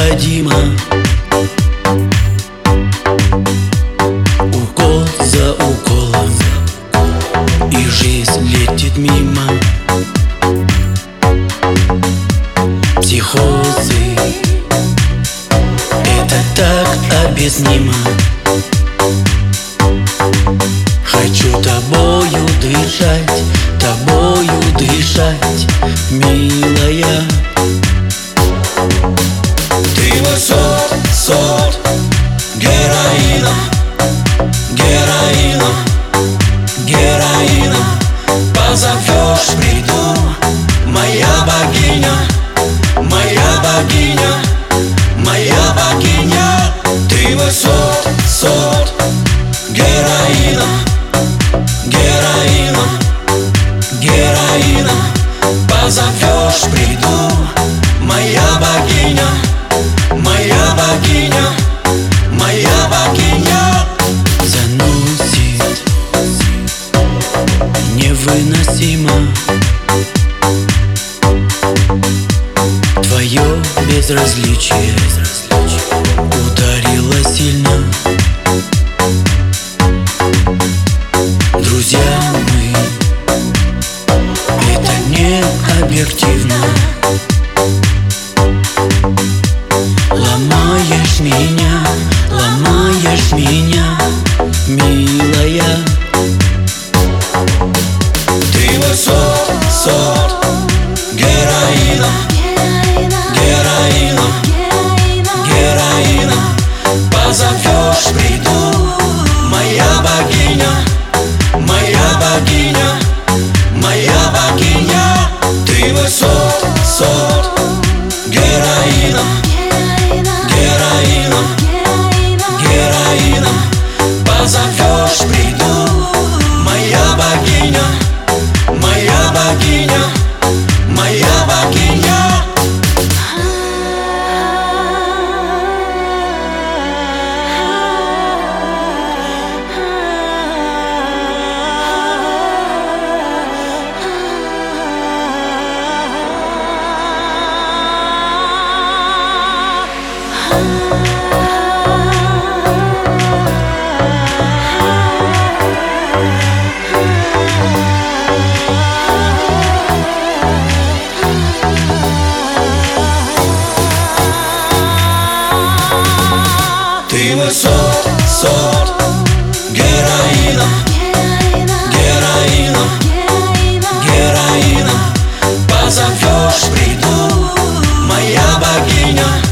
необходимо. Укол за уколом И жизнь летит мимо. Психозы Это так объяснимо. Хочу тобою дышать, тобою дышать, милая. невыносимо. Твое безразличие Ударило сильно. Друзья мы Это не объективно. Ломаешь меня, ломаешь меня, меня Ты сорт, героина, героина, героина. Ты мой сорт, героина. Героина, героина. Позовешь, приду, моя богиня.